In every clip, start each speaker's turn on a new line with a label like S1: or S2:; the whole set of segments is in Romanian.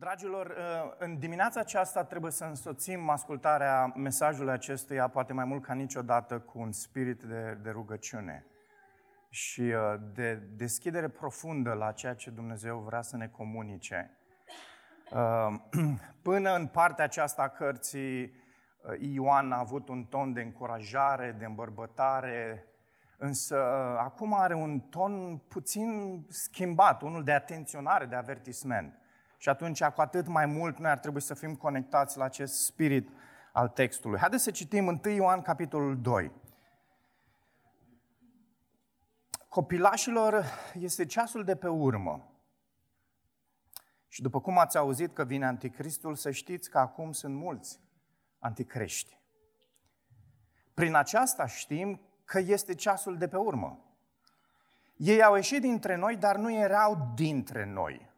S1: Dragilor, uh, în dimineața aceasta trebuie să însoțim ascultarea mesajului acestuia, poate mai mult ca niciodată, cu un spirit de, de rugăciune și uh, de deschidere profundă la ceea ce Dumnezeu vrea să ne comunice. Uh, până în partea aceasta a cărții, Ioan a avut un ton de încurajare, de îmbărbătare, însă acum are un ton puțin schimbat, unul de atenționare, de avertisment. Și atunci, cu atât mai mult, noi ar trebui să fim conectați la acest spirit al textului. Haideți să citim 1 Ioan, capitolul 2. Copilașilor, este ceasul de pe urmă. Și după cum ați auzit că vine anticristul, să știți că acum sunt mulți anticrești. Prin aceasta știm că este ceasul de pe urmă. Ei au ieșit dintre noi, dar nu erau dintre noi.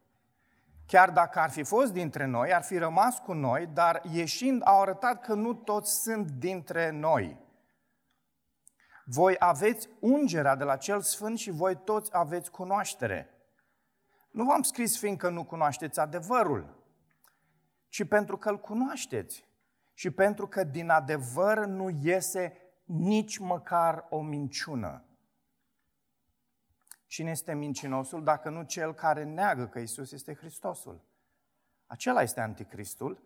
S1: Chiar dacă ar fi fost dintre noi, ar fi rămas cu noi, dar ieșind au arătat că nu toți sunt dintre noi. Voi aveți ungerea de la cel sfânt și voi toți aveți cunoaștere. Nu v-am scris fiindcă nu cunoașteți adevărul, ci pentru că îl cunoașteți și pentru că din adevăr nu iese nici măcar o minciună. Cine este mincinosul dacă nu cel care neagă că Isus este Hristosul? Acela este anticristul,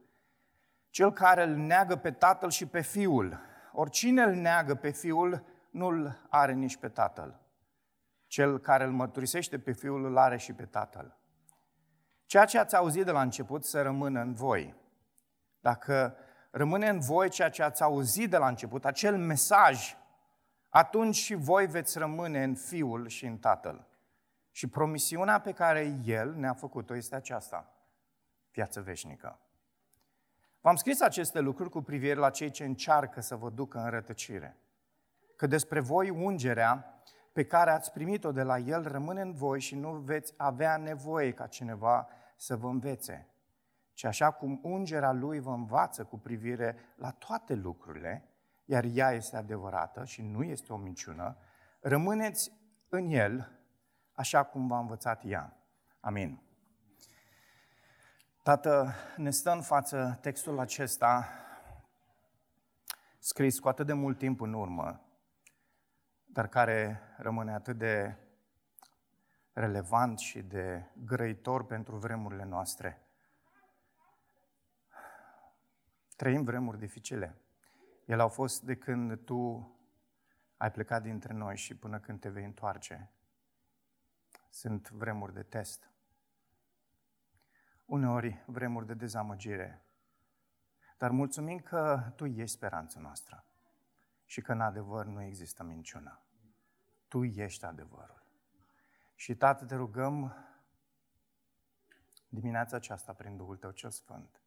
S1: cel care îl neagă pe tatăl și pe fiul. Oricine îl neagă pe fiul, nu-l are nici pe tatăl. Cel care îl mărturisește pe fiul, îl are și pe tatăl. Ceea ce ați auzit de la început să rămână în voi. Dacă rămâne în voi ceea ce ați auzit de la început, acel mesaj atunci și voi veți rămâne în Fiul și în Tatăl. Și promisiunea pe care El ne-a făcut-o este aceasta, viață veșnică. V-am scris aceste lucruri cu privire la cei ce încearcă să vă ducă în rătăcire. Că despre voi ungerea pe care ați primit-o de la El rămâne în voi și nu veți avea nevoie ca cineva să vă învețe. Și așa cum ungerea Lui vă învață cu privire la toate lucrurile, iar ea este adevărată și nu este o minciună, rămâneți în El așa cum v-a învățat ea. Amin. Tată, ne stă în față textul acesta scris cu atât de mult timp în urmă, dar care rămâne atât de relevant și de grăitor pentru vremurile noastre. Trăim vremuri dificile. Ele au fost de când tu ai plecat dintre noi și până când te vei întoarce. Sunt vremuri de test. Uneori vremuri de dezamăgire. Dar mulțumim că Tu ești speranța noastră și că în adevăr nu există minciună. Tu ești adevărul. Și, Tată, te rugăm dimineața aceasta, prin Duhul Tău cel Sfânt,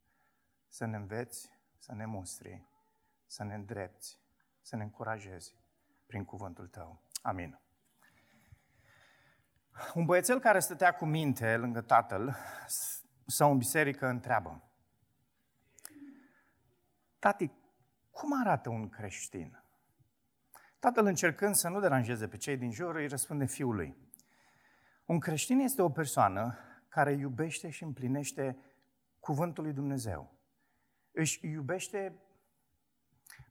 S1: să ne înveți, să ne mustri să ne îndrepți, să ne încurajezi prin cuvântul tău. Amin. Un băiețel care stătea cu minte lângă tatăl sau în biserică întreabă, Tati, cum arată un creștin? Tatăl încercând să nu deranjeze pe cei din jur, îi răspunde fiului. Un creștin este o persoană care iubește și împlinește cuvântul lui Dumnezeu. Își iubește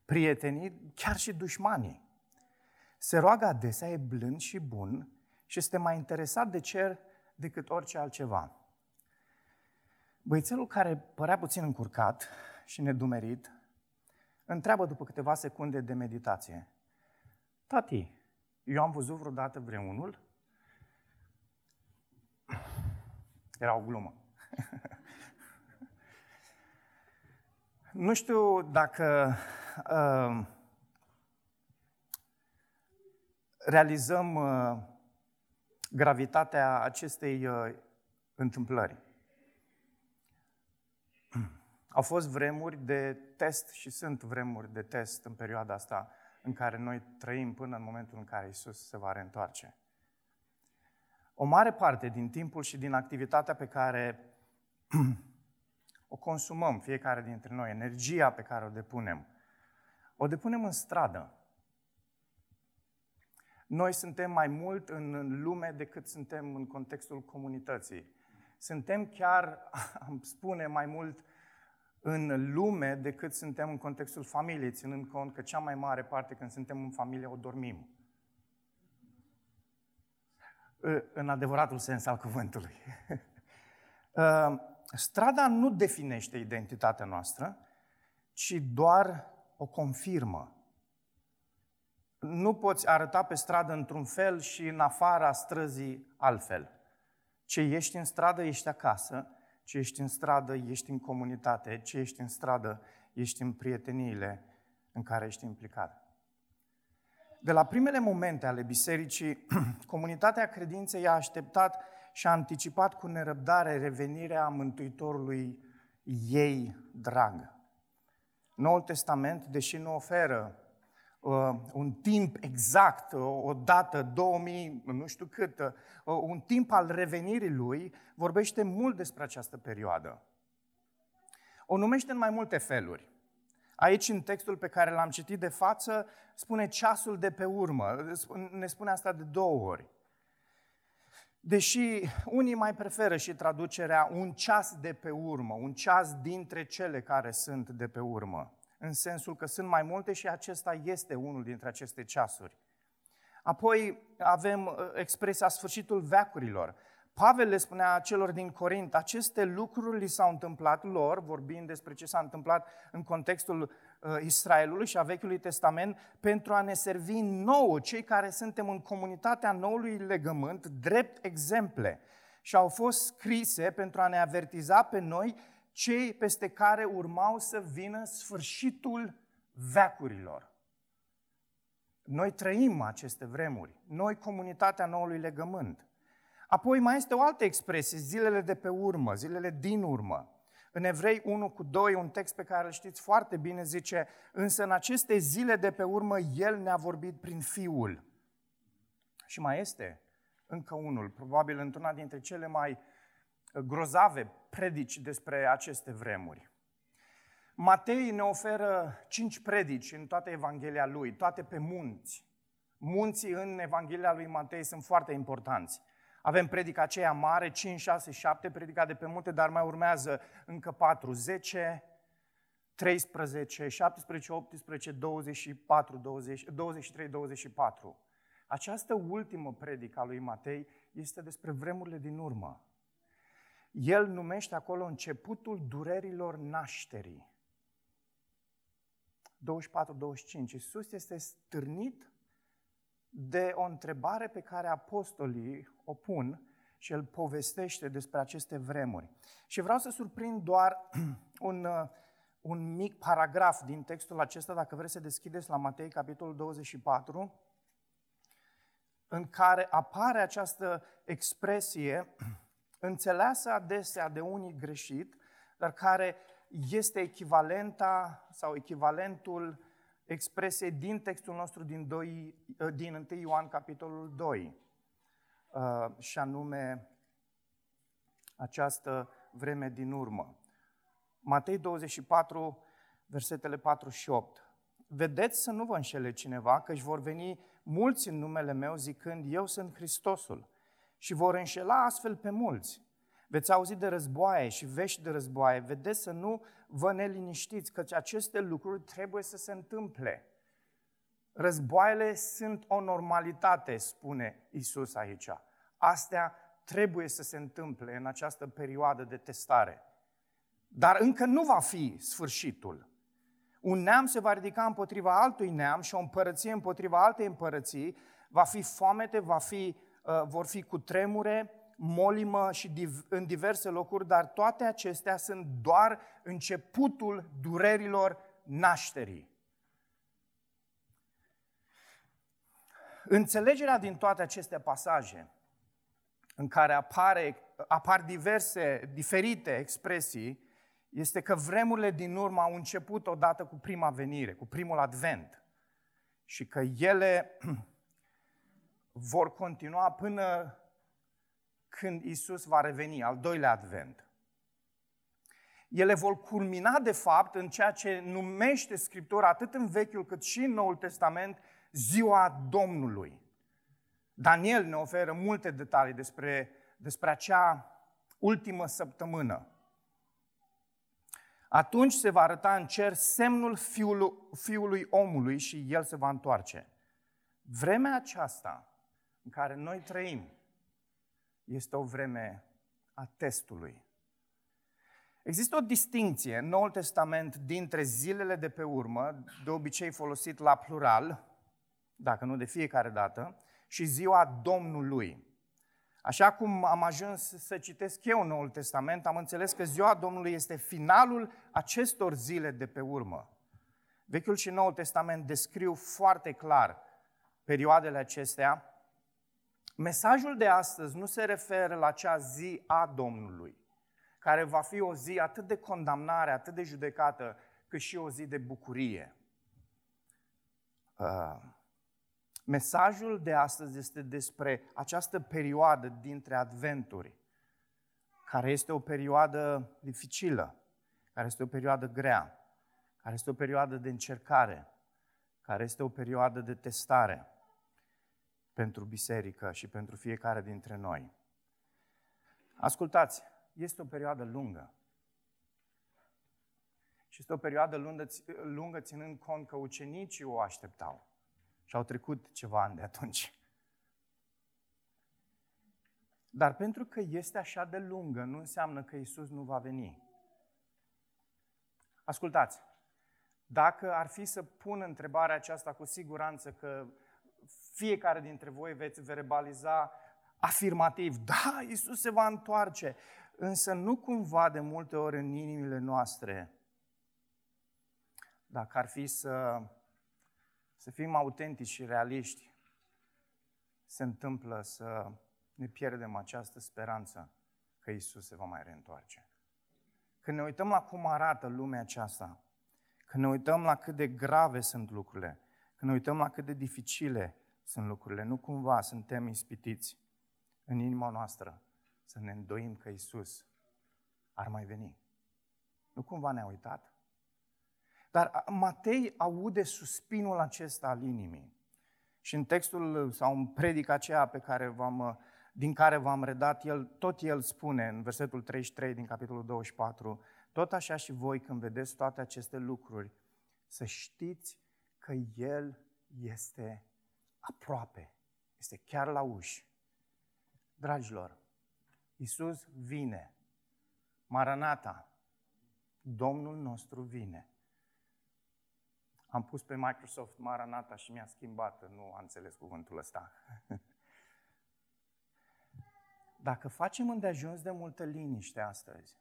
S1: prietenii, chiar și dușmanii. Se roagă adesea, e blând și bun și este mai interesat de cer decât orice altceva. Băițelul care părea puțin încurcat și nedumerit, întreabă după câteva secunde de meditație. Tati, eu am văzut vreodată vreunul? Era o glumă. nu știu dacă uh, realizăm uh, gravitatea acestei uh, întâmplări. Au fost vremuri de test și sunt vremuri de test în perioada asta în care noi trăim până în momentul în care Isus se va reîntoarce. O mare parte din timpul și din activitatea pe care o consumăm fiecare dintre noi, energia pe care o depunem, o depunem în stradă. Noi suntem mai mult în lume decât suntem în contextul comunității. Suntem chiar, am spune mai mult, în lume decât suntem în contextul familiei, ținând cont că cea mai mare parte când suntem în familie o dormim. În adevăratul sens al cuvântului. Ă, strada nu definește identitatea noastră, ci doar o confirmă. Nu poți arăta pe stradă într-un fel și în afara străzii altfel. Ce ești în stradă, ești acasă, ce ești în stradă, ești în comunitate, ce ești în stradă, ești în prieteniile în care ești implicat. De la primele momente ale bisericii, comunitatea credinței a așteptat și a anticipat cu nerăbdare revenirea Mântuitorului ei drag. Noul Testament, deși nu oferă uh, un timp exact, uh, o dată, 2000, nu știu cât, uh, un timp al revenirii lui, vorbește mult despre această perioadă. O numește în mai multe feluri. Aici, în textul pe care l-am citit de față, spune ceasul de pe urmă. Ne spune asta de două ori. Deși unii mai preferă și traducerea un ceas de pe urmă, un ceas dintre cele care sunt de pe urmă, în sensul că sunt mai multe și acesta este unul dintre aceste ceasuri. Apoi avem uh, expresia sfârșitul veacurilor. Pavel le spunea celor din Corint, aceste lucruri li s-au întâmplat lor, vorbind despre ce s-a întâmplat în contextul uh, Israelului și a Vechiului Testament, pentru a ne servi nouă, cei care suntem în comunitatea noului legământ, drept exemple. Și au fost scrise pentru a ne avertiza pe noi cei peste care urmau să vină sfârșitul veacurilor. Noi trăim aceste vremuri, noi comunitatea noului legământ. Apoi mai este o altă expresie, zilele de pe urmă, zilele din urmă. În Evrei 1 cu 2, un text pe care îl știți foarte bine, zice, însă în aceste zile de pe urmă El ne-a vorbit prin Fiul. Și mai este încă unul, probabil într-una dintre cele mai uh, grozave predici despre aceste vremuri. Matei ne oferă cinci predici în toată Evanghelia lui, toate pe munți. Munții în Evanghelia lui Matei sunt foarte importanți. Avem predica aceea mare, 5, 6, 7, predica de pe munte, dar mai urmează încă 4, 10, 13, 17, 18, 24, 20, 23, 24. Această ultimă predică a lui Matei este despre vremurile din urmă. El numește acolo începutul durerilor nașterii. 24-25. Iisus este stârnit de o întrebare pe care apostolii o pun și el povestește despre aceste vremuri. Și vreau să surprind doar un, un mic paragraf din textul acesta, dacă vreți să deschideți la Matei, capitolul 24, în care apare această expresie înțeleasă adesea de unii greșit, dar care este echivalenta sau echivalentul expresiei din textul nostru din, 2, ă, din 1 Ioan, capitolul 2, ă, și anume această vreme din urmă. Matei 24, versetele 4 și 8. Vedeți să nu vă înșele cineva, că își vor veni mulți în numele meu zicând, eu sunt Hristosul, și vor înșela astfel pe mulți. Veți auzi de războaie și vești de războaie. Vedeți să nu vă neliniștiți, căci aceste lucruri trebuie să se întâmple. Războaiele sunt o normalitate, spune Isus aici. Astea trebuie să se întâmple în această perioadă de testare. Dar încă nu va fi sfârșitul. Un neam se va ridica împotriva altui neam și o împărăție împotriva altei împărății. Va fi foamete, va fi, uh, vor fi cu tremure, molimă și div- în diverse locuri, dar toate acestea sunt doar începutul durerilor nașterii. Înțelegerea din toate aceste pasaje în care apare, apar diverse, diferite expresii, este că vremurile din urmă au început odată cu prima venire, cu primul advent. Și că ele vor continua până când Isus va reveni, al doilea advent. Ele vor culmina, de fapt, în ceea ce numește Scriptura, atât în Vechiul cât și în Noul Testament, ziua Domnului. Daniel ne oferă multe detalii despre, despre acea ultimă săptămână. Atunci se va arăta în cer semnul fiului, fiului omului și el se va întoarce. Vremea aceasta în care noi trăim este o vreme a testului. Există o distinție în Noul Testament dintre zilele de pe urmă, de obicei folosit la plural, dacă nu de fiecare dată, și ziua Domnului. Așa cum am ajuns să citesc eu Noul Testament, am înțeles că ziua Domnului este finalul acestor zile de pe urmă. Vechiul și Noul Testament descriu foarte clar perioadele acestea. Mesajul de astăzi nu se referă la cea zi a Domnului, care va fi o zi atât de condamnare, atât de judecată, cât și o zi de bucurie. Uh, mesajul de astăzi este despre această perioadă dintre adventuri, care este o perioadă dificilă, care este o perioadă grea, care este o perioadă de încercare, care este o perioadă de testare pentru biserică și pentru fiecare dintre noi. Ascultați, este o perioadă lungă. Și este o perioadă lungă, lungă ținând cont că ucenicii o așteptau. Și au trecut ceva ani de atunci. Dar pentru că este așa de lungă, nu înseamnă că Isus nu va veni. Ascultați, dacă ar fi să pun întrebarea aceasta cu siguranță că fiecare dintre voi veți verbaliza afirmativ, da, Isus se va întoarce, însă nu cumva de multe ori în inimile noastre, dacă ar fi să, să fim autentici și realiști, se întâmplă să ne pierdem această speranță că Isus se va mai reîntoarce. Când ne uităm la cum arată lumea aceasta, când ne uităm la cât de grave sunt lucrurile, când ne uităm la cât de dificile sunt lucrurile, nu cumva suntem ispitiți în inima noastră să ne îndoim că Isus ar mai veni. Nu cumva ne-a uitat? Dar Matei aude suspinul acesta al inimii. Și în textul sau în predica aceea pe care v-am, din care v-am redat, el, tot el spune în versetul 33 din capitolul 24, tot așa și voi când vedeți toate aceste lucruri, să știți că El este aproape, este chiar la uși. Dragilor, Iisus vine. Maranata, Domnul nostru vine. Am pus pe Microsoft Maranata și mi-a schimbat, nu am înțeles cuvântul ăsta. Dacă facem îndeajuns de multă liniște astăzi,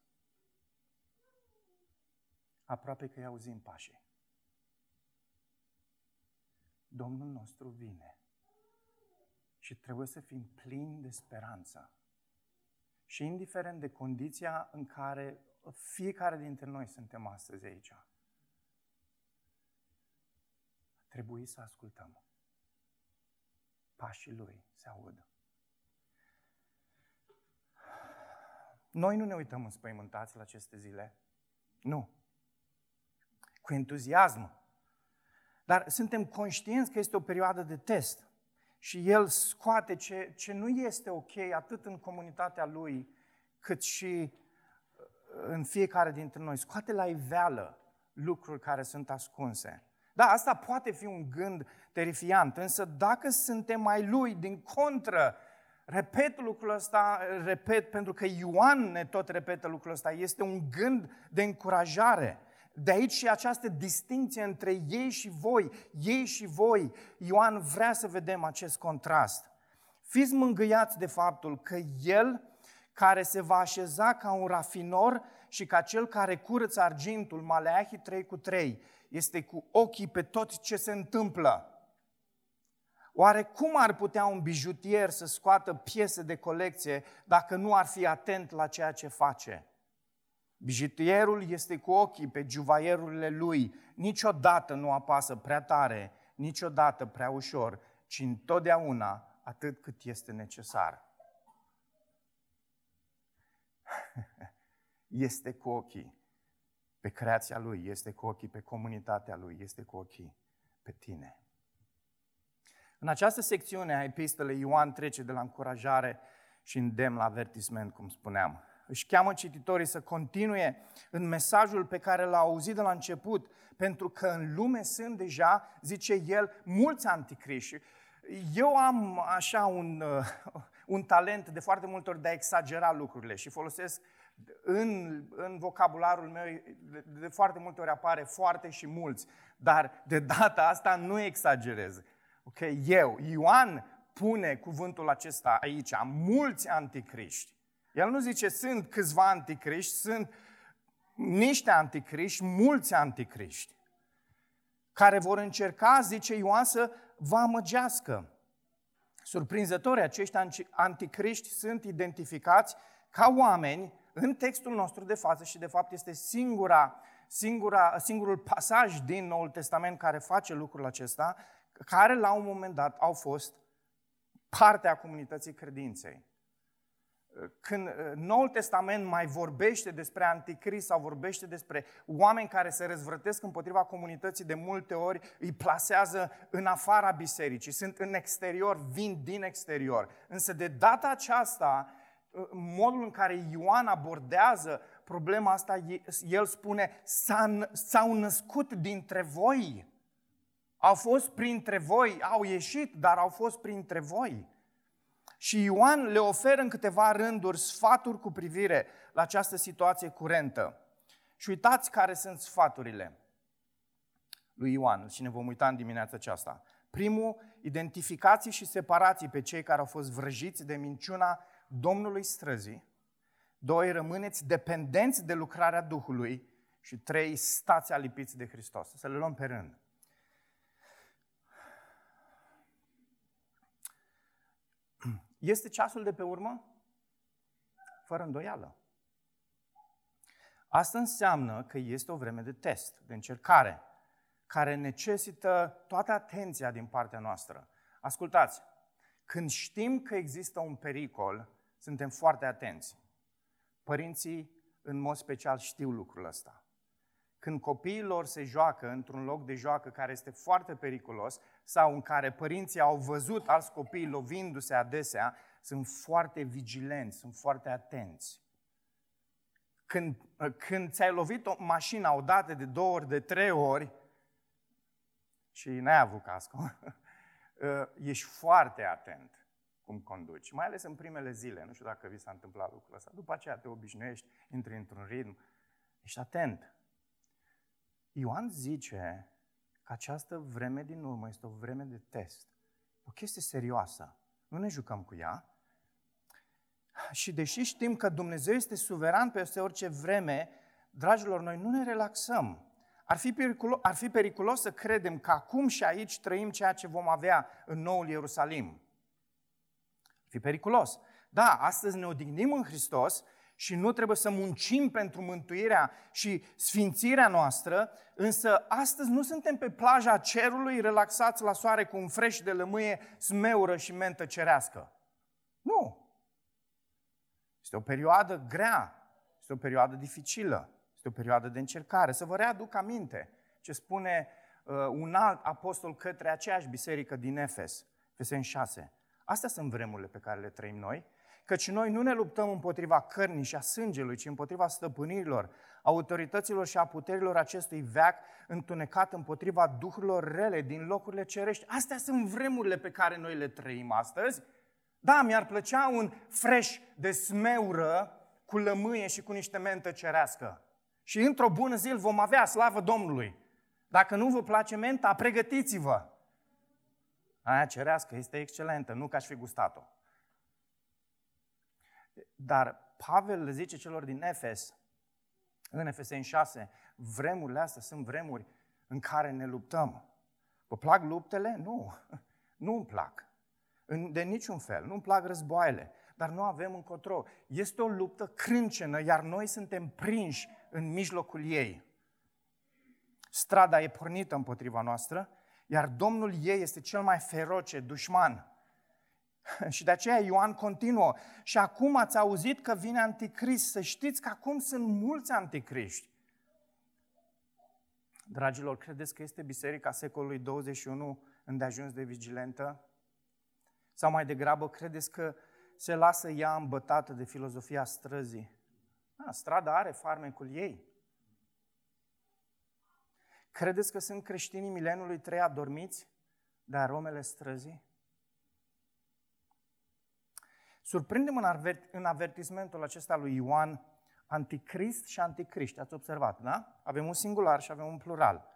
S1: aproape că îi auzim pașii. Domnul nostru vine și trebuie să fim plini de speranță. Și indiferent de condiția în care fiecare dintre noi suntem astăzi aici, trebuie să ascultăm. Pașii lui se audă. Noi nu ne uităm înspăimântați la aceste zile. Nu. Cu entuziasm. Dar suntem conștienți că este o perioadă de test și El scoate ce, ce nu este ok atât în comunitatea Lui, cât și uh, în fiecare dintre noi. Scoate la iveală lucruri care sunt ascunse. Da, asta poate fi un gând terifiant, însă dacă suntem mai Lui, din contră, repet lucrul ăsta, repet, pentru că Ioan ne tot repetă lucrul ăsta, este un gând de încurajare. De aici și această distinție între ei și voi, ei și voi. Ioan vrea să vedem acest contrast. Fiți mângâiați de faptul că El, care se va așeza ca un rafinor și ca cel care curăță argintul, Maleahi 3 cu 3, este cu ochii pe tot ce se întâmplă. Oare cum ar putea un bijutier să scoată piese de colecție dacă nu ar fi atent la ceea ce face? Bijutierul este cu ochii pe juvaierurile lui, niciodată nu apasă prea tare, niciodată prea ușor, ci întotdeauna atât cât este necesar. Este cu ochii pe creația lui, este cu ochii pe comunitatea lui, este cu ochii pe tine. În această secțiune a epistolei, Ioan trece de la încurajare și îndemn la avertisment, cum spuneam. Își cheamă cititorii să continue în mesajul pe care l-au auzit de la început, pentru că în lume sunt deja, zice el, mulți anticriși. Eu am așa un, uh, un talent de foarte multe ori de a exagera lucrurile și folosesc în, în vocabularul meu, de, de foarte multe ori apare foarte și mulți, dar de data asta nu exagerez. Ok, eu, Ioan pune cuvântul acesta aici, mulți anticriști. El nu zice sunt câțiva anticriști, sunt niște anticriști, mulți anticriști, care vor încerca, zice Ioan, să vă amăgească. Surprinzători, acești anticriști sunt identificați ca oameni în textul nostru de față și de fapt este singura, singura, singurul pasaj din Noul Testament care face lucrul acesta, care la un moment dat au fost parte a comunității credinței. Când uh, Noul Testament mai vorbește despre anticrist sau vorbește despre oameni care se răzvrătesc împotriva comunității, de multe ori îi plasează în afara bisericii, sunt în exterior, vin din exterior. Însă de data aceasta, uh, modul în care Ioan abordează problema asta, el spune, s-au născut dintre voi. Au fost printre voi, au ieșit, dar au fost printre voi. Și Ioan le oferă în câteva rânduri sfaturi cu privire la această situație curentă. Și uitați care sunt sfaturile lui Ioan și ne vom uita în dimineața aceasta. Primul, identificați și separați pe cei care au fost vrăjiți de minciuna Domnului străzii. Doi, rămâneți dependenți de lucrarea Duhului. Și trei, stați alipiți de Hristos. Să le luăm pe rând. Este ceasul de pe urmă? Fără îndoială. Asta înseamnă că este o vreme de test, de încercare, care necesită toată atenția din partea noastră. Ascultați, când știm că există un pericol, suntem foarte atenți. Părinții, în mod special, știu lucrul ăsta. Când copiii lor se joacă într-un loc de joacă care este foarte periculos sau în care părinții au văzut alți copii lovindu-se adesea, sunt foarte vigilenți, sunt foarte atenți. Când, când ți-ai lovit o mașină odată, de două ori, de trei ori și n-ai avut casco, ești foarte atent cum conduci, mai ales în primele zile. Nu știu dacă vi s-a întâmplat lucrul ăsta. După aceea te obișnuiești, intri într-un ritm, ești atent. Ioan zice că această vreme din urmă este o vreme de test. O chestie serioasă. Nu ne jucăm cu ea. Și deși știm că Dumnezeu este suveran peste orice vreme, dragilor, noi nu ne relaxăm. Ar fi, periculos, ar fi periculos să credem că acum și aici trăim ceea ce vom avea în noul Ierusalim. Ar fi periculos. Da, astăzi ne odihnim în Hristos și nu trebuie să muncim pentru mântuirea și sfințirea noastră, însă astăzi nu suntem pe plaja cerului relaxați la soare cu un freș de lămâie, smeură și mentă cerească. Nu. Este o perioadă grea, este o perioadă dificilă, este o perioadă de încercare. Să vă readuc aminte ce spune uh, un alt apostol către aceeași biserică din Efes, Efeseni 6. Astea sunt vremurile pe care le trăim noi Căci noi nu ne luptăm împotriva cărnii și a sângelui, ci împotriva stăpânirilor, autorităților și a puterilor acestui veac întunecat împotriva duhurilor rele din locurile cerești. Astea sunt vremurile pe care noi le trăim astăzi. Da, mi-ar plăcea un fresh de smeură cu lămâie și cu niște mentă cerească. Și într-o bună zi îl vom avea, slavă Domnului. Dacă nu vă place menta, pregătiți-vă. Aia cerească este excelentă, nu că aș fi gustat-o. Dar Pavel le zice celor din Efes, în Efeseni 6, vremurile astea sunt vremuri în care ne luptăm. Vă plac luptele? Nu. Nu îmi plac. De niciun fel. Nu îmi plac războaiele. Dar nu avem încotro. Este o luptă crâncenă, iar noi suntem prinși în mijlocul ei. Strada e pornită împotriva noastră, iar Domnul ei este cel mai feroce dușman. Și de aceea Ioan continuă. Și acum ați auzit că vine anticrist. Să știți că acum sunt mulți anticriști. Dragilor, credeți că este biserica secolului 21 îndeajuns de vigilentă? Sau mai degrabă, credeți că se lasă ea îmbătată de filozofia străzii? Da, strada are farmecul ei. Credeți că sunt creștinii milenului 3 adormiți de aromele străzii? Surprindem în avertismentul acesta lui Ioan anticrist și anticriști. Ați observat, da? Avem un singular și avem un plural.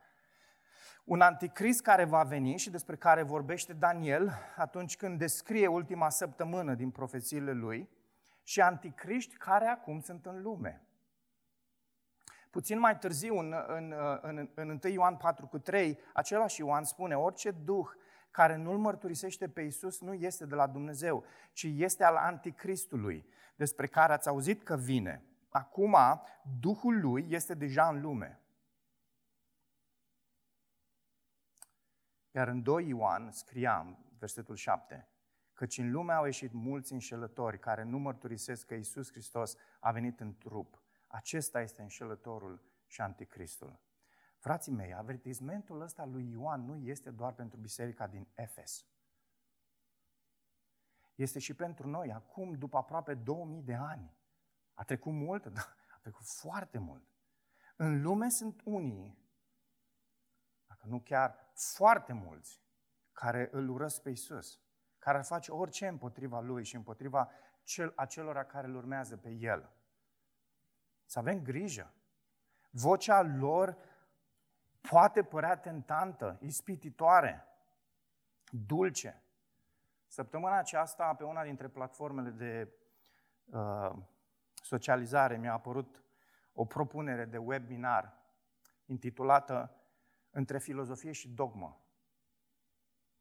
S1: Un anticrist care va veni și despre care vorbește Daniel atunci când descrie ultima săptămână din profețiile lui și anticriști care acum sunt în lume. Puțin mai târziu, în, în, în, în 1 Ioan 4 cu 3, același Ioan spune, orice duh care nu-L mărturisește pe Iisus nu este de la Dumnezeu, ci este al anticristului, despre care ați auzit că vine. Acum, Duhul lui este deja în lume. Iar în 2 Ioan scriam, versetul 7, căci în lume au ieșit mulți înșelători care nu mărturisesc că Isus Hristos a venit în trup. Acesta este înșelătorul și anticristul. Frații mei, avertizmentul ăsta lui Ioan nu este doar pentru biserica din Efes. Este și pentru noi, acum, după aproape 2000 de ani. A trecut mult, da, a trecut foarte mult. În lume sunt unii, dacă nu chiar foarte mulți, care îl urăsc pe Isus, care ar face orice împotriva lui și împotriva cel, acelora care îl urmează pe el. Să avem grijă. Vocea lor poate părea tentantă, ispititoare, dulce. Săptămâna aceasta, pe una dintre platformele de uh, socializare, mi-a apărut o propunere de webinar intitulată Între filozofie și dogmă.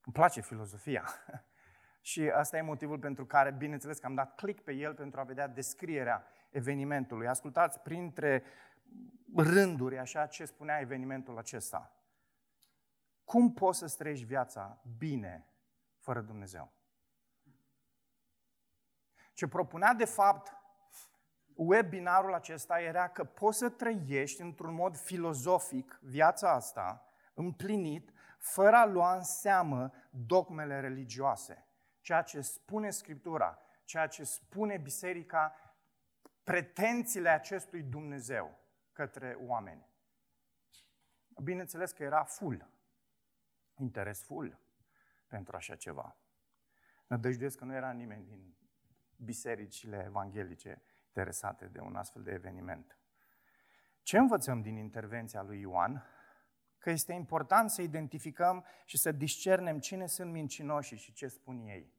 S1: Îmi place filozofia. și asta e motivul pentru care, bineînțeles, că am dat click pe el pentru a vedea descrierea evenimentului. Ascultați printre rânduri, așa, ce spunea evenimentul acesta. Cum poți să trăiești viața bine fără Dumnezeu? Ce propunea, de fapt, webinarul acesta era că poți să trăiești într-un mod filozofic viața asta, împlinit, fără a lua în seamă dogmele religioase. Ceea ce spune Scriptura, ceea ce spune Biserica, pretențiile acestui Dumnezeu către oameni. Bineînțeles că era full, interes full pentru așa ceva. Nădăjduiesc că nu era nimeni din bisericile evanghelice interesate de un astfel de eveniment. Ce învățăm din intervenția lui Ioan? Că este important să identificăm și să discernem cine sunt mincinoși și ce spun ei.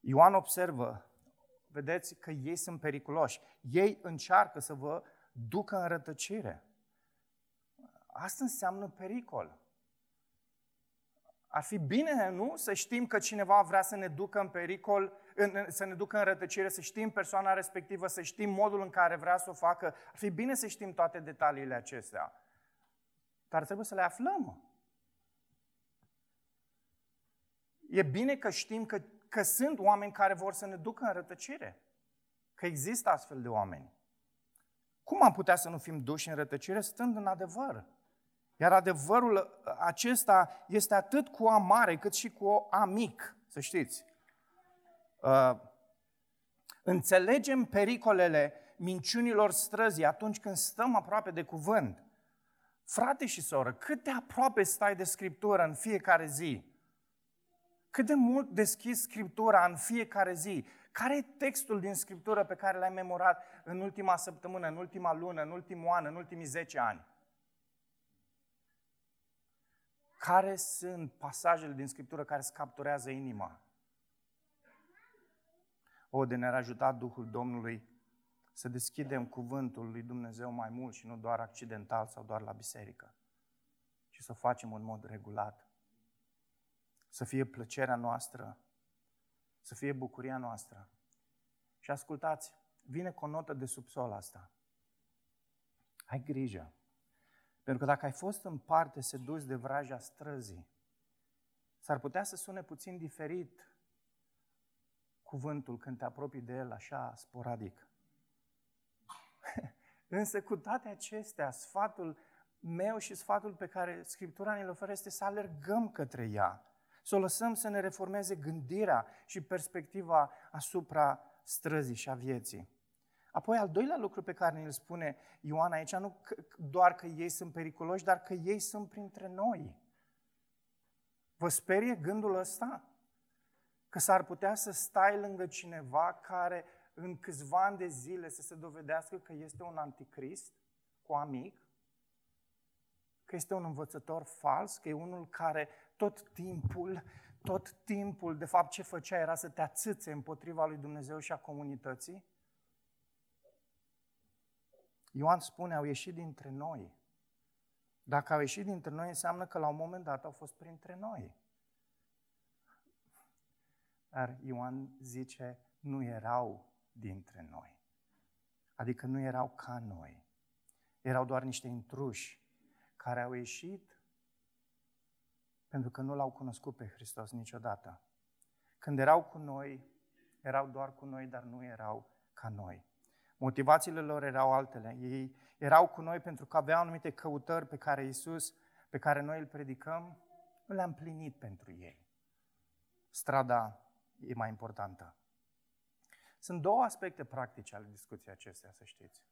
S1: Ioan observă, vedeți că ei sunt periculoși. Ei încearcă să vă ducă în rătăcire. Asta înseamnă pericol. Ar fi bine, nu? Să știm că cineva vrea să ne ducă în pericol, în, să ne ducă în rătăcire, să știm persoana respectivă, să știm modul în care vrea să o facă. Ar fi bine să știm toate detaliile acestea. Dar trebuie să le aflăm. E bine că știm că, că sunt oameni care vor să ne ducă în rătăcire. Că există astfel de oameni. Cum am putea să nu fim duși în rătăcire stând în adevăr? Iar adevărul acesta este atât cu A mare cât și cu A mic, să știți. Uh, înțelegem pericolele minciunilor străzii atunci când stăm aproape de cuvânt. Frate și soră, cât de aproape stai de Scriptură în fiecare zi? Cât de mult deschizi Scriptura în fiecare zi? Care e textul din Scriptură pe care l-ai memorat în ultima săptămână, în ultima lună, în ultimul an, în ultimii 10 ani? Care sunt pasajele din Scriptură care îți capturează inima? O, de ne-ar ajuta Duhul Domnului să deschidem cuvântul lui Dumnezeu mai mult și nu doar accidental sau doar la biserică, și să o facem în mod regulat. Să fie plăcerea noastră, să fie bucuria noastră. Și ascultați, vine cu o notă de subsol asta. Ai grijă. Pentru că dacă ai fost în parte sedus de vraja străzii, s-ar putea să sune puțin diferit cuvântul când te apropii de el așa sporadic. Însă cu toate acestea, sfatul meu și sfatul pe care Scriptura ne-l oferă este să alergăm către ea, să o lăsăm să ne reformeze gândirea și perspectiva asupra străzii și a vieții. Apoi, al doilea lucru pe care ne-l spune Ioan aici, nu doar că ei sunt periculoși, dar că ei sunt printre noi. Vă sperie gândul ăsta? Că s-ar putea să stai lângă cineva care în câțiva ani de zile să se dovedească că este un anticrist cu amic? Că este un învățător fals? Că e unul care tot timpul, tot timpul, de fapt ce făcea era să te ațâțe împotriva lui Dumnezeu și a comunității? Ioan spune, au ieșit dintre noi. Dacă au ieșit dintre noi, înseamnă că la un moment dat au fost printre noi. Dar Ioan zice, nu erau dintre noi. Adică nu erau ca noi. Erau doar niște intruși care au ieșit pentru că nu l-au cunoscut pe Hristos niciodată. Când erau cu noi, erau doar cu noi, dar nu erau ca noi. Motivațiile lor erau altele. Ei erau cu noi pentru că aveau anumite căutări pe care Isus, pe care noi îl predicăm, nu le-am plinit pentru ei. Strada e mai importantă. Sunt două aspecte practice ale discuției acestea, să știți.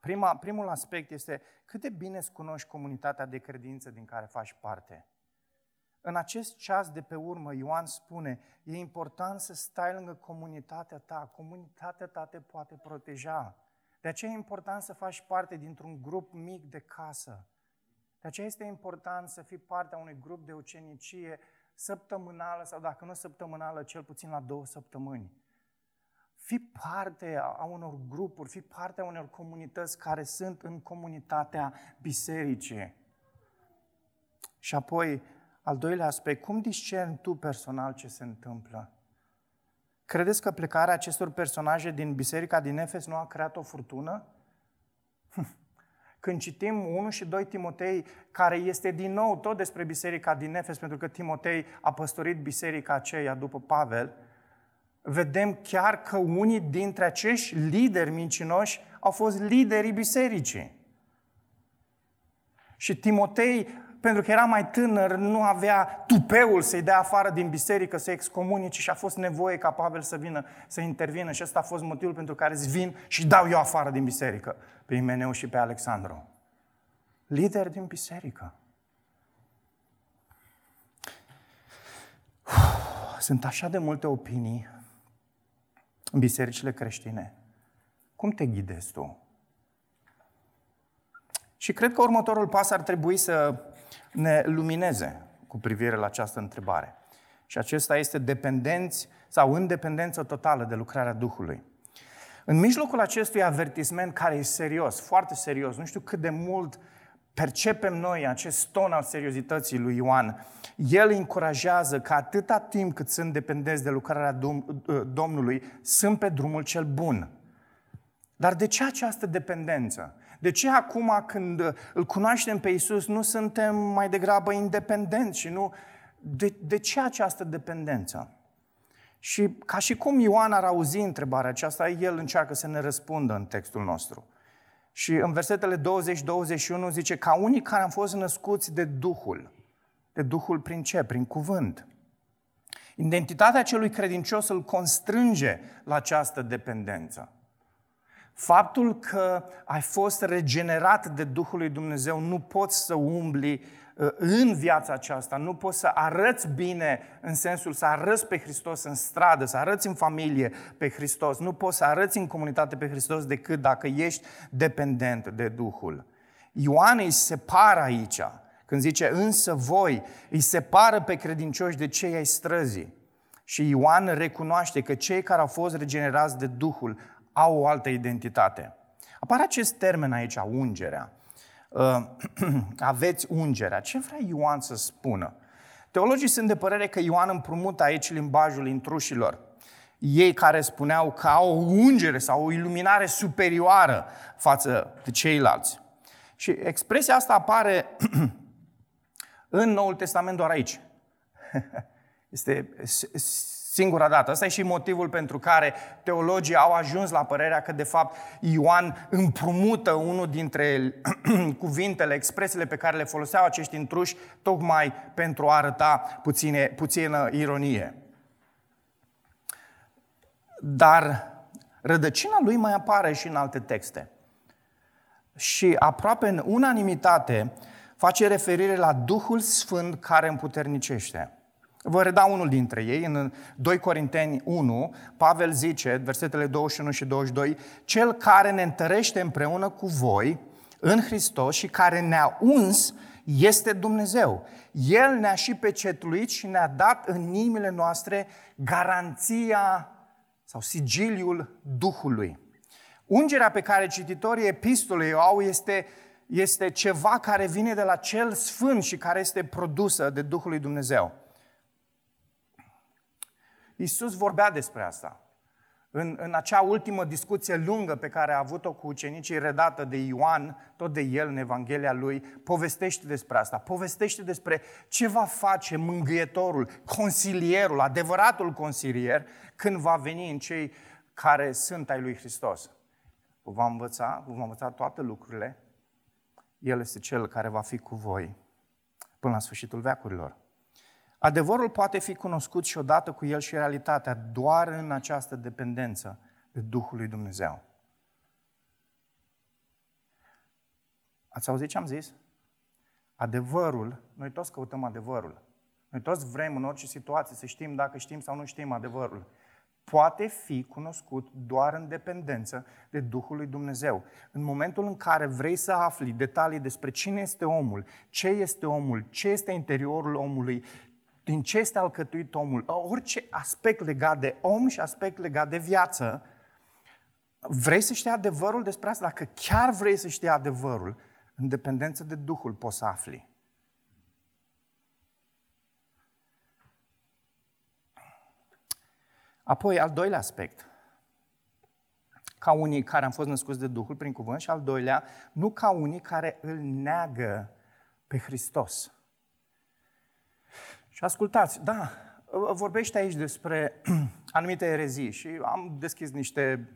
S1: Prima, primul aspect este cât de bine îți cunoști comunitatea de credință din care faci parte. În acest ceas de pe urmă, Ioan spune, e important să stai lângă comunitatea ta. Comunitatea ta te poate proteja. De aceea e important să faci parte dintr-un grup mic de casă. De aceea este important să fii parte a unui grup de ucenicie săptămânală sau dacă nu săptămânală, cel puțin la două săptămâni. Fii parte a unor grupuri, fii parte a unor comunități care sunt în comunitatea bisericii. Și apoi, al doilea aspect, cum discerni tu personal ce se întâmplă? Credeți că plecarea acestor personaje din biserica din Efes nu a creat o furtună? Când citim 1 și 2 Timotei, care este din nou tot despre biserica din Efes, pentru că Timotei a păstorit biserica aceea după Pavel, vedem chiar că unii dintre acești lideri mincinoși au fost liderii bisericii. Și Timotei, pentru că era mai tânăr, nu avea tupeul să-i dea afară din biserică, să excomunice și a fost nevoie ca Pavel să vină, să intervină. Și ăsta a fost motivul pentru care îți vin și dau eu afară din biserică pe Imeneu și pe Alexandru. Lideri din biserică. Sunt așa de multe opinii în bisericile creștine. Cum te ghidezi tu? Și cred că următorul pas ar trebui să ne lumineze cu privire la această întrebare. Și acesta este dependenți sau în dependență totală de lucrarea Duhului. În mijlocul acestui avertisment care e serios, foarte serios, nu știu cât de mult percepem noi acest ton al seriozității lui Ioan, el încurajează că atâta timp cât sunt dependenți de lucrarea Domnului, sunt pe drumul cel bun. Dar de ce această dependență? De ce acum când îl cunoaștem pe Isus nu suntem mai degrabă independenți și nu... De, de ce această dependență? Și ca și cum Ioan ar auzi întrebarea aceasta, el încearcă să ne răspundă în textul nostru. Și în versetele 20-21 zice, ca unii care am fost născuți de Duhul. De Duhul prin ce? Prin cuvânt. Identitatea celui credincios îl constrânge la această dependență. Faptul că ai fost regenerat de Duhul lui Dumnezeu, nu poți să umbli uh, în viața aceasta, nu poți să arăți bine în sensul să arăți pe Hristos în stradă, să arăți în familie pe Hristos, nu poți să arăți în comunitate pe Hristos decât dacă ești dependent de Duhul. Ioan îi separă aici, când zice însă voi, îi separă pe credincioși de cei ai străzii. Și Ioan recunoaște că cei care au fost regenerați de Duhul au o altă identitate. Apare acest termen aici, ungerea. Uh, aveți ungerea. Ce vrea Ioan să spună? Teologii sunt de părere că Ioan împrumută aici limbajul intrușilor. Ei care spuneau că au o ungere sau o iluminare superioară față de ceilalți. Și expresia asta apare în Noul Testament doar aici. Este singura dată. Asta e și motivul pentru care teologii au ajuns la părerea că, de fapt, Ioan împrumută unul dintre cuvintele, expresiile pe care le foloseau acești intruși, tocmai pentru a arăta puține, puțină ironie. Dar Rădăcina lui mai apare și în alte texte. Și aproape în unanimitate face referire la Duhul Sfânt care împuternicește. Vă reda unul dintre ei, în 2 Corinteni 1, Pavel zice, versetele 21 și 22, Cel care ne întărește împreună cu voi în Hristos și care ne-a uns este Dumnezeu. El ne-a și pecetluit și ne-a dat în inimile noastre garanția sau sigiliul Duhului. Ungerea pe care cititorii epistolei o au este, este ceva care vine de la cel sfânt și care este produsă de Duhul lui Dumnezeu. Iisus vorbea despre asta. În, în acea ultimă discuție lungă pe care a avut-o cu ucenicii redată de Ioan, tot de el în Evanghelia lui, povestește despre asta. Povestește despre ce va face mângâietorul, consilierul, adevăratul consilier, când va veni în cei care sunt ai lui Hristos. Vă va învăța, vă va învăța toate lucrurile. El este cel care va fi cu voi până la sfârșitul veacurilor. Adevărul poate fi cunoscut și odată cu el și realitatea doar în această dependență de Duhul lui Dumnezeu. Ați auzit ce am zis? Adevărul, noi toți căutăm adevărul. Noi toți vrem în orice situație să știm dacă știm sau nu știm adevărul. Poate fi cunoscut doar în dependență de Duhul lui Dumnezeu. În momentul în care vrei să afli detalii despre cine este omul, ce este omul, ce este interiorul omului, din ce este alcătuit omul, orice aspect legat de om și aspect legat de viață, vrei să știi adevărul despre asta? Dacă chiar vrei să știi adevărul, în dependență de Duhul poți să afli. Apoi, al doilea aspect. Ca unii care am fost născuți de Duhul prin cuvânt și al doilea, nu ca unii care îl neagă pe Hristos. Și ascultați, da, vorbește aici despre anumite erezii și am deschis niște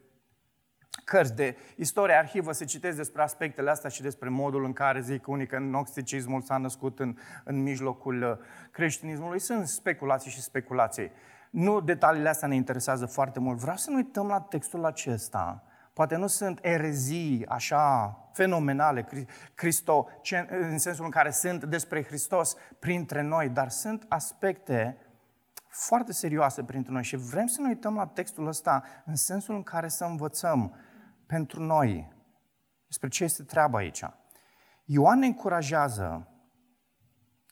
S1: cărți de istorie, arhivă, să citesc despre aspectele astea și despre modul în care zic unii că gnosticismul s-a născut în, în mijlocul uh, creștinismului. Sunt speculații și speculații. Nu detaliile astea ne interesează foarte mult. Vreau să ne uităm la textul acesta. Poate nu sunt erezii așa fenomenale, Cristo, în sensul în care sunt despre Hristos printre noi, dar sunt aspecte foarte serioase printre noi și vrem să ne uităm la textul ăsta în sensul în care să învățăm pentru noi despre ce este treaba aici. Ioan ne încurajează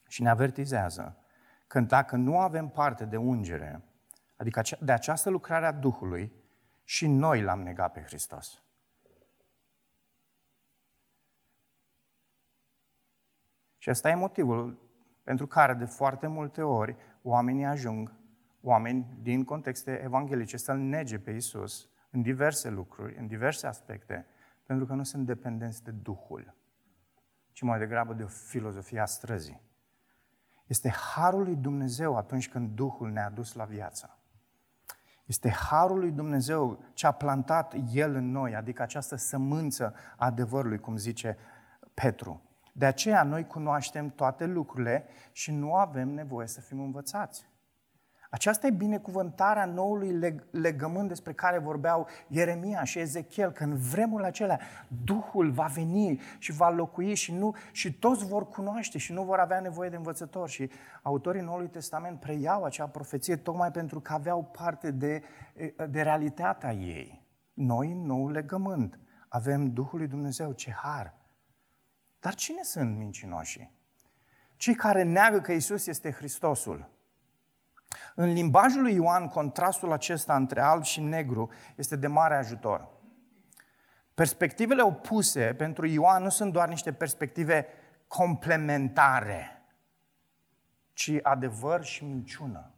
S1: și ne avertizează că dacă nu avem parte de ungere, adică de această lucrare a Duhului, și noi l-am negat pe Hristos. Și ăsta e motivul pentru care de foarte multe ori oamenii ajung, oameni din contexte evanghelice, să-L nege pe Isus în diverse lucruri, în diverse aspecte, pentru că nu sunt dependenți de Duhul, ci mai degrabă de o filozofie a străzii. Este harul lui Dumnezeu atunci când Duhul ne-a dus la viață. Este harul lui Dumnezeu ce a plantat El în noi, adică această sămânță a adevărului, cum zice Petru. De aceea noi cunoaștem toate lucrurile și nu avem nevoie să fim învățați. Aceasta e binecuvântarea noului leg- legământ despre care vorbeau Ieremia și Ezechiel, că în vremurile acelea Duhul va veni și va locui și, nu, și toți vor cunoaște și nu vor avea nevoie de învățători. Și autorii Noului Testament preiau acea profeție tocmai pentru că aveau parte de, de realitatea ei. Noi, în nou legământ, avem Duhul lui Dumnezeu, ce har! Dar cine sunt mincinoșii? Cei care neagă că Isus este Hristosul în limbajul lui Ioan, contrastul acesta între alb și negru este de mare ajutor. Perspectivele opuse pentru Ioan nu sunt doar niște perspective complementare, ci adevăr și minciună.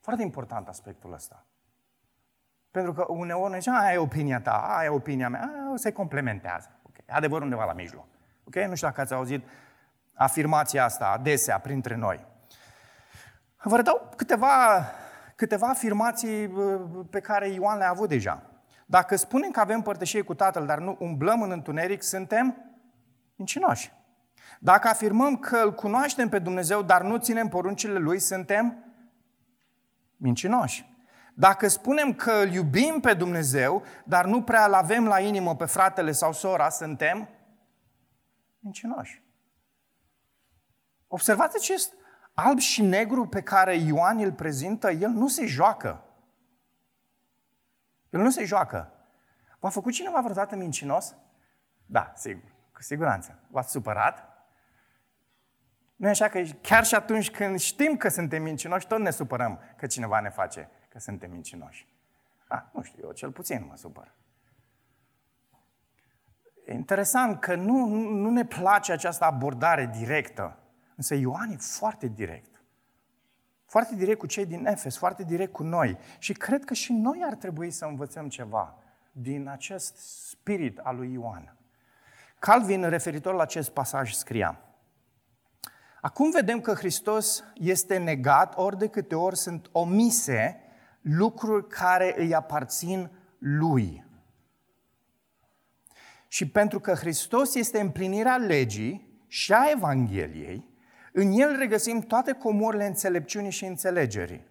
S1: Foarte important aspectul ăsta. Pentru că uneori ne zicem, aia e opinia ta, aia e opinia mea, aia se complementează. Okay. Adevărul undeva la mijloc. Okay? Nu știu dacă ați auzit afirmația asta adesea printre noi. Vă redau câteva, câteva afirmații uh, pe care Ioan le-a avut deja. Dacă spunem că avem părtășie cu Tatăl, dar nu umblăm în întuneric, suntem mincinoși. Dacă afirmăm că îl cunoaștem pe Dumnezeu, dar nu ținem poruncile Lui, suntem mincinoși. Dacă spunem că îl iubim pe Dumnezeu, dar nu prea îl avem la inimă pe fratele sau sora, suntem mincinoși. Observați acest alb și negru pe care Ioan îl prezintă, el nu se joacă. El nu se joacă. V-a făcut cineva vreodată mincinos? Da, sigur, cu siguranță. V-ați supărat? Nu e așa că chiar și atunci când știm că suntem mincinoși, tot ne supărăm că cineva ne face că suntem mincinoși. A, nu știu, eu cel puțin mă supăr. E interesant că nu, nu ne place această abordare directă, însă Ioan e foarte direct. Foarte direct cu cei din Efes, foarte direct cu noi. Și cred că și noi ar trebui să învățăm ceva din acest spirit al lui Ioan. Calvin, referitor la acest pasaj, scria Acum vedem că Hristos este negat ori de câte ori sunt omise lucruri care îi aparțin lui. Și pentru că Hristos este împlinirea legii și a Evangheliei, în El regăsim toate comorile înțelepciunii și înțelegerii.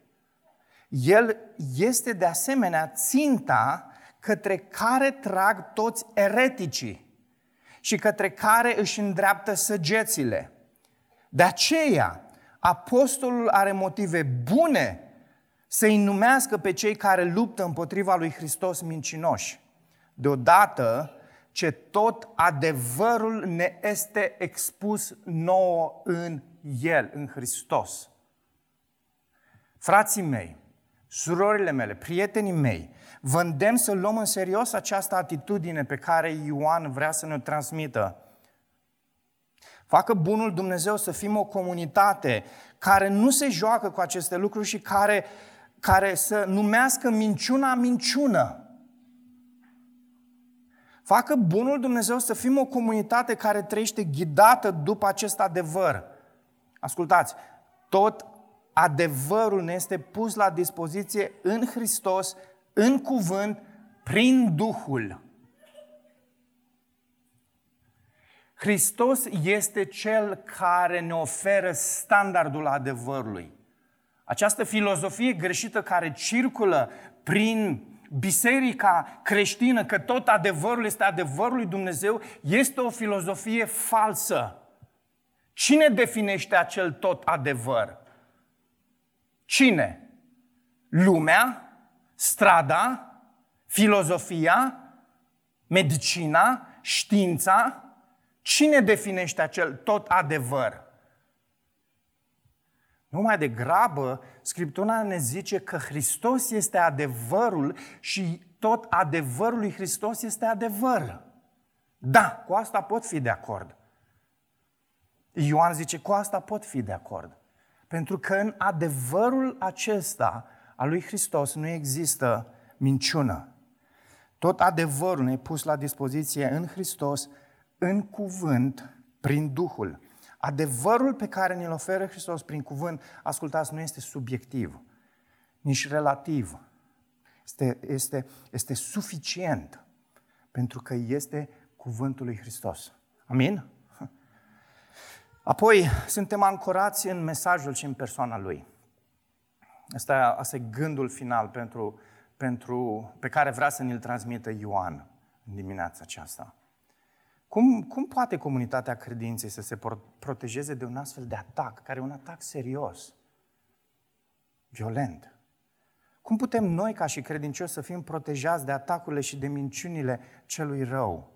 S1: El este de asemenea ținta către care trag toți ereticii și către care își îndreaptă săgețile. De aceea, apostolul are motive bune să-i numească pe cei care luptă împotriva lui Hristos mincinoși. Deodată ce tot adevărul ne este expus nouă în El, în Hristos. Frații mei, surorile mele, prietenii mei, vă îndemn să luăm în serios această atitudine pe care Ioan vrea să ne transmită. Facă bunul Dumnezeu să fim o comunitate care nu se joacă cu aceste lucruri și care, care să numească minciuna minciună. Facă bunul Dumnezeu să fim o comunitate care trăiește ghidată după acest adevăr. Ascultați, tot adevărul ne este pus la dispoziție în Hristos, în cuvânt, prin Duhul. Hristos este Cel care ne oferă standardul adevărului. Această filozofie greșită care circulă prin biserica creștină, că tot adevărul este adevărul lui Dumnezeu, este o filozofie falsă. Cine definește acel tot adevăr? Cine? Lumea? Strada? Filozofia? Medicina? Știința? Cine definește acel tot adevăr? Nu mai degrabă, Scriptura ne zice că Hristos este adevărul și tot adevărul lui Hristos este adevăr. Da, cu asta pot fi de acord. Ioan zice, cu asta pot fi de acord. Pentru că în adevărul acesta al lui Hristos nu există minciună. Tot adevărul ne pus la dispoziție în Hristos, în cuvânt, prin Duhul. Adevărul pe care ne-l oferă Hristos prin cuvânt, ascultați, nu este subiectiv, nici relativ. Este, este, este suficient pentru că este cuvântul lui Hristos. Amin? Apoi, suntem ancorați în mesajul și în persoana Lui. Asta, asta e gândul final pentru, pentru, pe care vrea să ne-l transmită Ioan în dimineața aceasta. Cum, cum poate comunitatea credinței să se protejeze de un astfel de atac, care e un atac serios, violent? Cum putem noi, ca și credincioși, să fim protejați de atacurile și de minciunile celui rău?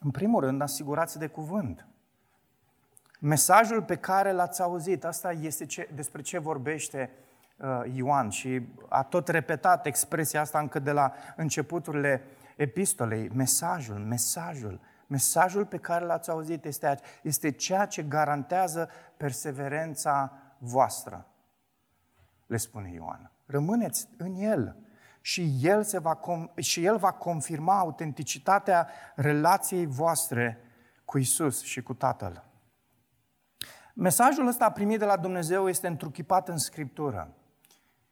S1: În primul rând, asigurați de cuvânt. Mesajul pe care l-ați auzit, asta este ce, despre ce vorbește uh, Ioan și a tot repetat expresia asta încă de la începuturile epistolei. Mesajul, mesajul, mesajul pe care l-ați auzit este, este ceea ce garantează perseverența voastră, le spune Ioan. Rămâneți în el și el, se va, și el va confirma autenticitatea relației voastre cu Isus și cu Tatăl. Mesajul ăsta primit de la Dumnezeu este întruchipat în Scriptură.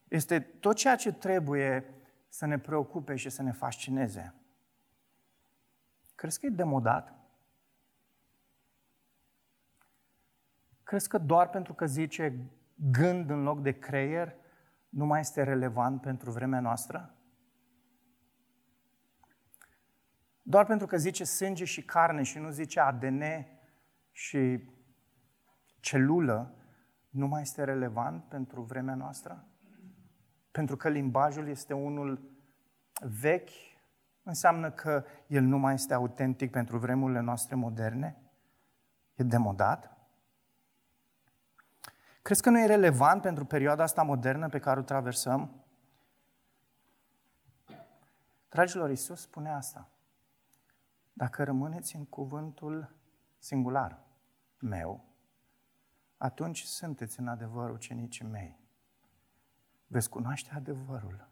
S1: Este tot ceea ce trebuie să ne preocupe și să ne fascineze. Crezi că e demodat? Crezi că doar pentru că zice gând în loc de creier, nu mai este relevant pentru vremea noastră? Doar pentru că zice sânge și carne și nu zice ADN și celulă, nu mai este relevant pentru vremea noastră? Pentru că limbajul este unul vechi, înseamnă că el nu mai este autentic pentru vremurile noastre moderne? E demodat? Crezi că nu e relevant pentru perioada asta modernă pe care o traversăm? Dragilor, Iisus spune asta. Dacă rămâneți în cuvântul singular meu, atunci sunteți în adevăr ucenicii mei. Veți cunoaște adevărul.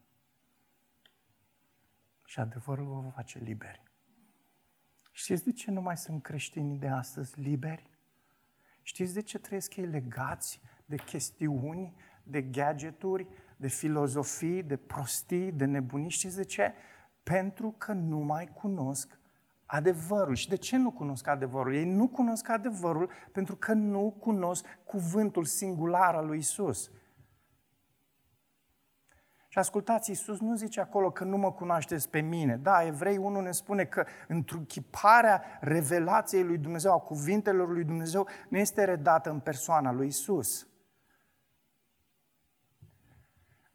S1: Și adevărul vă va face liberi. Știți de ce nu mai sunt creștinii de astăzi liberi? Știți de ce trăiesc ei legați de chestiuni, de gadgeturi, de filozofii, de prostii, de nebunii? Știți de ce? Pentru că nu mai cunosc adevărul. Și de ce nu cunosc adevărul? Ei nu cunosc adevărul pentru că nu cunosc cuvântul singular al lui Isus. Și ascultați, Iisus nu zice acolo că nu mă cunoașteți pe mine. Da, Evrei 1 ne spune că întruchiparea revelației lui Dumnezeu, a cuvintelor lui Dumnezeu, nu este redată în persoana lui Isus.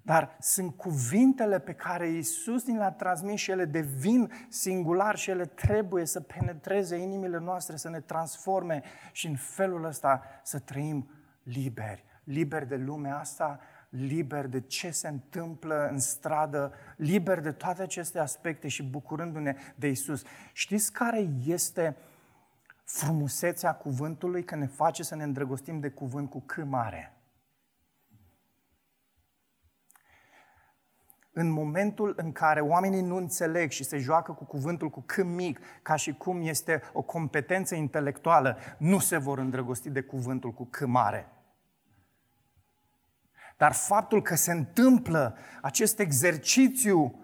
S1: Dar sunt cuvintele pe care Iisus ni le-a transmis și ele devin singular și ele trebuie să penetreze inimile noastre, să ne transforme și în felul ăsta să trăim liberi. Liberi de lumea asta, liber de ce se întâmplă în stradă, liber de toate aceste aspecte și bucurându-ne de Isus. Știți care este frumusețea cuvântului că ne face să ne îndrăgostim de cuvânt cu cât mare? În momentul în care oamenii nu înțeleg și se joacă cu cuvântul cu cât mic, ca și cum este o competență intelectuală, nu se vor îndrăgosti de cuvântul cu cât mare. Dar faptul că se întâmplă acest exercițiu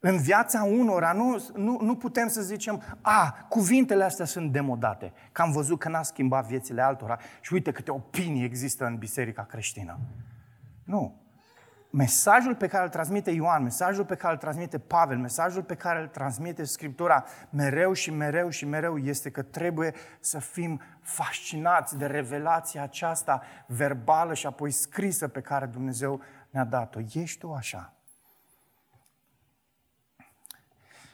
S1: în viața unora, nu, nu, nu putem să zicem, a, cuvintele astea sunt demodate, că am văzut că n-a schimbat viețile altora și uite câte opinii există în biserica creștină. Nu mesajul pe care îl transmite Ioan, mesajul pe care îl transmite Pavel, mesajul pe care îl transmite Scriptura mereu și mereu și mereu este că trebuie să fim fascinați de revelația aceasta verbală și apoi scrisă pe care Dumnezeu ne-a dat-o. Ești tu așa?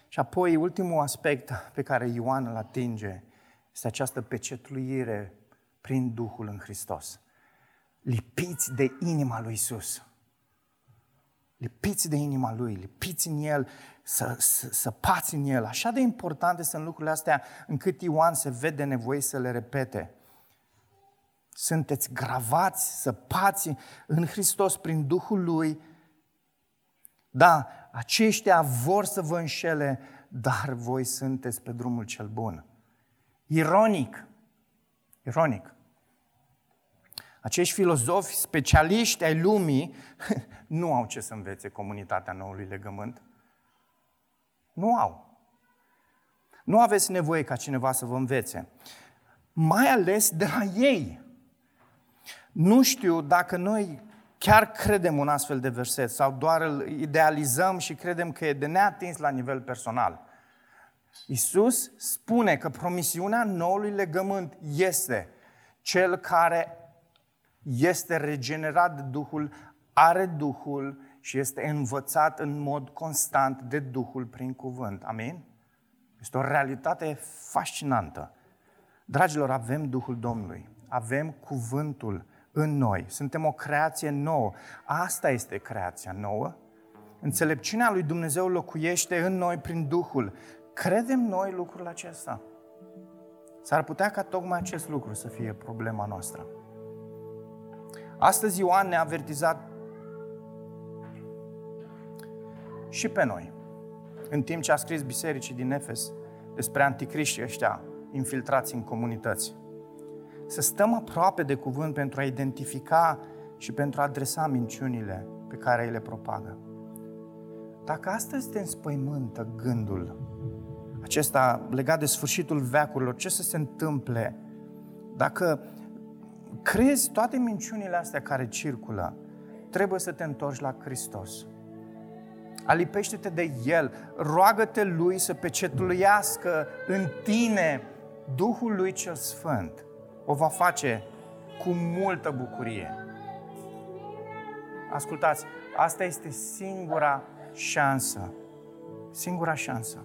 S1: Și apoi, ultimul aspect pe care Ioan îl atinge este această pecetluire prin Duhul în Hristos. Lipiți de inima lui Isus lipiți de inima Lui, lipiți în El, să, să, să pați în El. Așa de importante sunt lucrurile astea încât Ioan se vede nevoie să le repete. Sunteți gravați, să pați în Hristos prin Duhul Lui. Da, aceștia vor să vă înșele, dar voi sunteți pe drumul cel bun. Ironic, ironic, acești filozofi specialiști ai lumii nu au ce să învețe comunitatea noului legământ. Nu au. Nu aveți nevoie ca cineva să vă învețe. Mai ales de la ei. Nu știu dacă noi chiar credem un astfel de verset sau doar îl idealizăm și credem că e de neatins la nivel personal. Isus spune că promisiunea noului legământ este cel care este regenerat de Duhul, are Duhul și este învățat în mod constant de Duhul prin cuvânt. Amin? Este o realitate fascinantă. Dragilor, avem Duhul Domnului, avem cuvântul în noi, suntem o creație nouă. Asta este creația nouă. Înțelepciunea lui Dumnezeu locuiește în noi prin Duhul. Credem noi lucrul acesta? S-ar putea ca tocmai acest lucru să fie problema noastră. Astăzi Ioan ne-a avertizat și pe noi, în timp ce a scris bisericii din Efes despre anticriști ăștia infiltrați în comunități. Să stăm aproape de cuvânt pentru a identifica și pentru a adresa minciunile pe care îi le propagă. Dacă astăzi te înspăimântă gândul acesta legat de sfârșitul veacurilor, ce să se întâmple, dacă crezi toate minciunile astea care circulă, trebuie să te întorci la Hristos. Alipește-te de El, roagă-te Lui să pecetuiască în tine Duhul Lui cel Sfânt. O va face cu multă bucurie. Ascultați, asta este singura șansă. Singura șansă.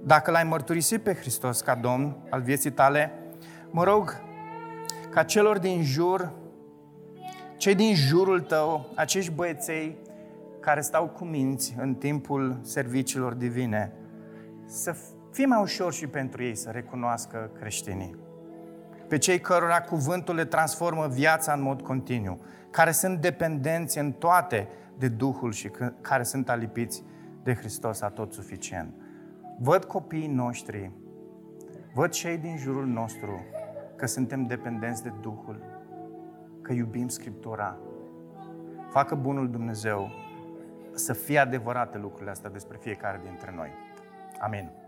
S1: Dacă l-ai mărturisit pe Hristos ca Domn al vieții tale, mă rog ca celor din jur, cei din jurul tău, acești băieței care stau cu minți în timpul serviciilor divine, să fie mai ușor și pentru ei să recunoască creștinii. Pe cei cărora cuvântul le transformă viața în mod continuu, care sunt dependenți în toate de Duhul și care sunt alipiți de Hristos a tot suficient. Văd copiii noștri, văd cei din jurul nostru că suntem dependenți de Duhul, că iubim Scriptura. Facă bunul Dumnezeu să fie adevărate lucrurile astea despre fiecare dintre noi. Amin.